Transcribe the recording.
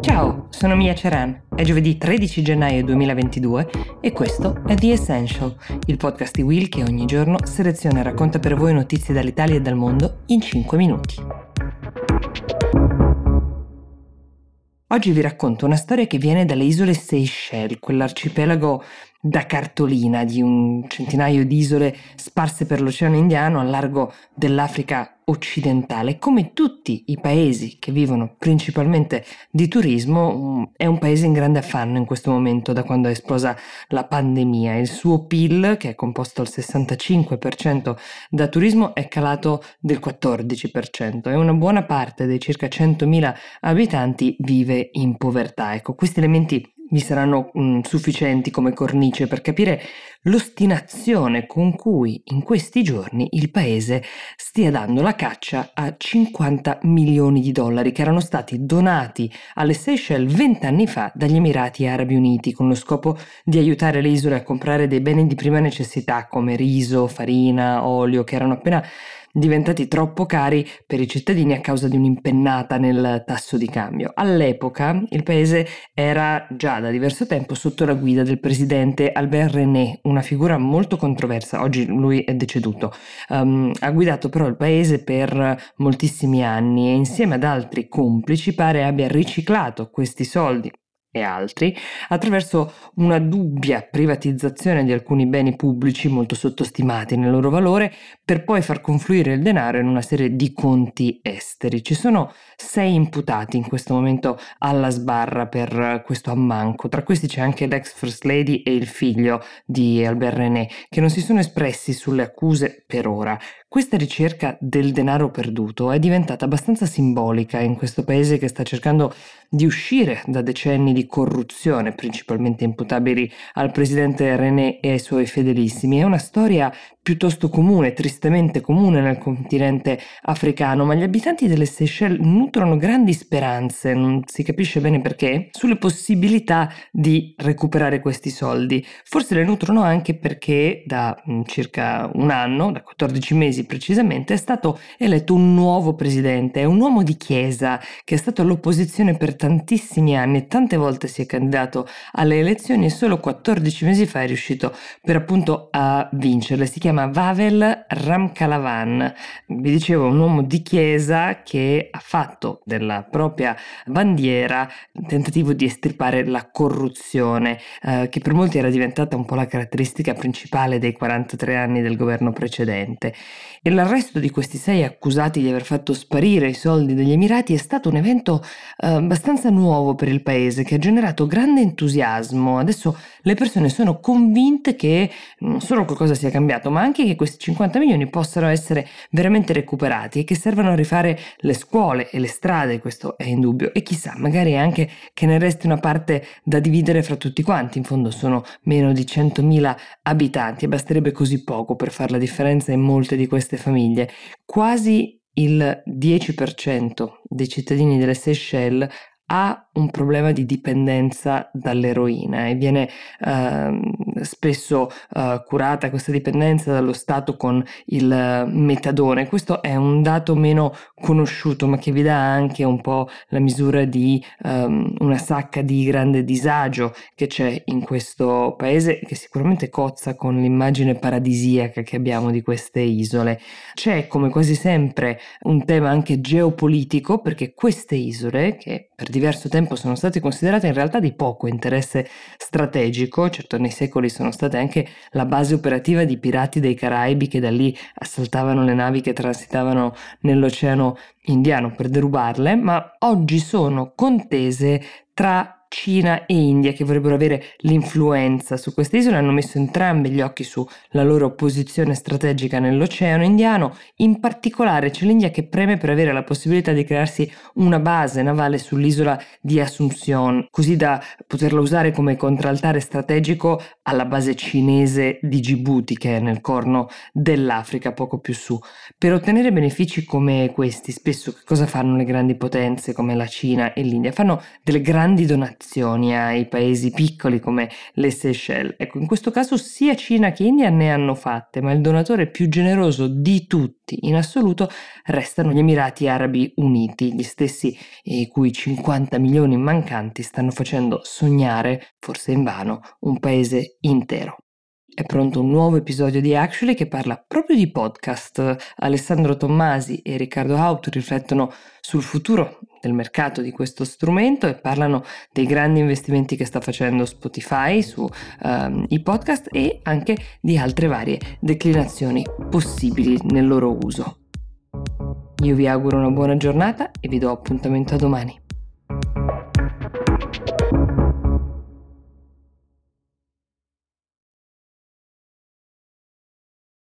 Ciao, sono Mia Ceran. È giovedì 13 gennaio 2022 e questo è The Essential, il podcast di Will che ogni giorno seleziona e racconta per voi notizie dall'Italia e dal mondo in 5 minuti. Oggi vi racconto una storia che viene dalle isole Seychelles, quell'arcipelago da cartolina di un centinaio di isole sparse per l'Oceano Indiano a largo dell'Africa occidentale. Come tutti i paesi che vivono principalmente di turismo, mm, è un paese in grande affanno in questo momento da quando è esplosa la pandemia. Il suo PIL, che è composto al 65% da turismo, è calato del 14% e una buona parte dei circa 100.000 abitanti vive in povertà. Ecco, questi elementi vi saranno mh, mm, sufficienti come cornice per capire l'ostinazione con cui in questi giorni il paese stia dando la caccia a 50 milioni di dollari che erano stati donati alle Seychelles 20 anni fa dagli Emirati Arabi Uniti con lo scopo di aiutare le isole a comprare dei beni di prima necessità come riso, farina, olio che erano appena diventati troppo cari per i cittadini a causa di un'impennata nel tasso di cambio. All'epoca il paese era già da diverso tempo sotto la guida del presidente Albert René, una figura molto controversa, oggi lui è deceduto. Um, ha guidato però il paese per moltissimi anni e insieme ad altri complici pare abbia riciclato questi soldi e altri attraverso una dubbia privatizzazione di alcuni beni pubblici molto sottostimati nel loro valore per poi far confluire il denaro in una serie di conti esteri. Ci sono sei imputati in questo momento alla sbarra per questo ammanco, tra questi c'è anche l'ex First Lady e il figlio di Albert René che non si sono espressi sulle accuse per ora. Questa ricerca del denaro perduto è diventata abbastanza simbolica in questo paese che sta cercando di uscire da decenni di corruzione, principalmente imputabili al presidente René e ai suoi fedelissimi. È una storia piuttosto comune, tristemente comune nel continente africano, ma gli abitanti delle Seychelles nutrono grandi speranze, non si capisce bene perché, sulle possibilità di recuperare questi soldi. Forse le nutrono anche perché da mm, circa un anno, da 14 mesi precisamente, è stato eletto un nuovo presidente, è un uomo di chiesa che è stato all'opposizione per tantissimi anni e tante volte si è candidato alle elezioni e solo 14 mesi fa è riuscito per appunto a vincerle. Si chiama Vavel Ramkalavan. Vi dicevo, un uomo di chiesa che ha fatto della propria bandiera il tentativo di estirpare la corruzione, eh, che per molti era diventata un po' la caratteristica principale dei 43 anni del governo precedente. E l'arresto di questi sei accusati di aver fatto sparire i soldi degli Emirati è stato un evento eh, abbastanza nuovo per il paese che ha generato grande entusiasmo. Adesso le persone sono convinte che non solo qualcosa sia cambiato, ma anche che questi 50 milioni possano essere veramente recuperati e che servano a rifare le scuole e le strade, questo è indubbio. E chissà, magari anche che ne resti una parte da dividere fra tutti quanti, in fondo sono meno di 100.000 abitanti e basterebbe così poco per fare la differenza in molte di queste famiglie. Quasi il 10% dei cittadini delle Seychelles ha un problema di dipendenza dall'eroina e viene eh, spesso eh, curata questa dipendenza dallo Stato con il metadone. Questo è un dato meno conosciuto ma che vi dà anche un po' la misura di um, una sacca di grande disagio che c'è in questo paese che sicuramente cozza con l'immagine paradisiaca che abbiamo di queste isole. C'è come quasi sempre un tema anche geopolitico perché queste isole che per diverso tempo sono state considerate in realtà di poco interesse strategico, certo nei secoli sono state anche la base operativa di pirati dei Caraibi che da lì assaltavano le navi che transitavano nell'Oceano Indiano per derubarle, ma oggi sono contese tra Cina e India che vorrebbero avere l'influenza su queste isole hanno messo entrambi gli occhi sulla loro posizione strategica nell'Oceano Indiano, in particolare c'è l'India che preme per avere la possibilità di crearsi una base navale sull'isola di Asunción, così da poterla usare come contraltare strategico alla base cinese di Djibouti che è nel corno dell'Africa poco più su. Per ottenere benefici come questi, spesso cosa fanno le grandi potenze come la Cina e l'India? Fanno delle grandi donazioni donazioni ai paesi piccoli come le Seychelles. Ecco, in questo caso sia Cina che India ne hanno fatte, ma il donatore più generoso di tutti in assoluto restano gli Emirati Arabi Uniti, gli stessi i cui 50 milioni mancanti stanno facendo sognare, forse invano, un paese intero. È pronto un nuovo episodio di Actually che parla proprio di podcast. Alessandro Tommasi e Riccardo Haut riflettono sul futuro del mercato di questo strumento e parlano dei grandi investimenti che sta facendo Spotify sui um, podcast e anche di altre varie declinazioni possibili nel loro uso. Io vi auguro una buona giornata e vi do appuntamento a domani.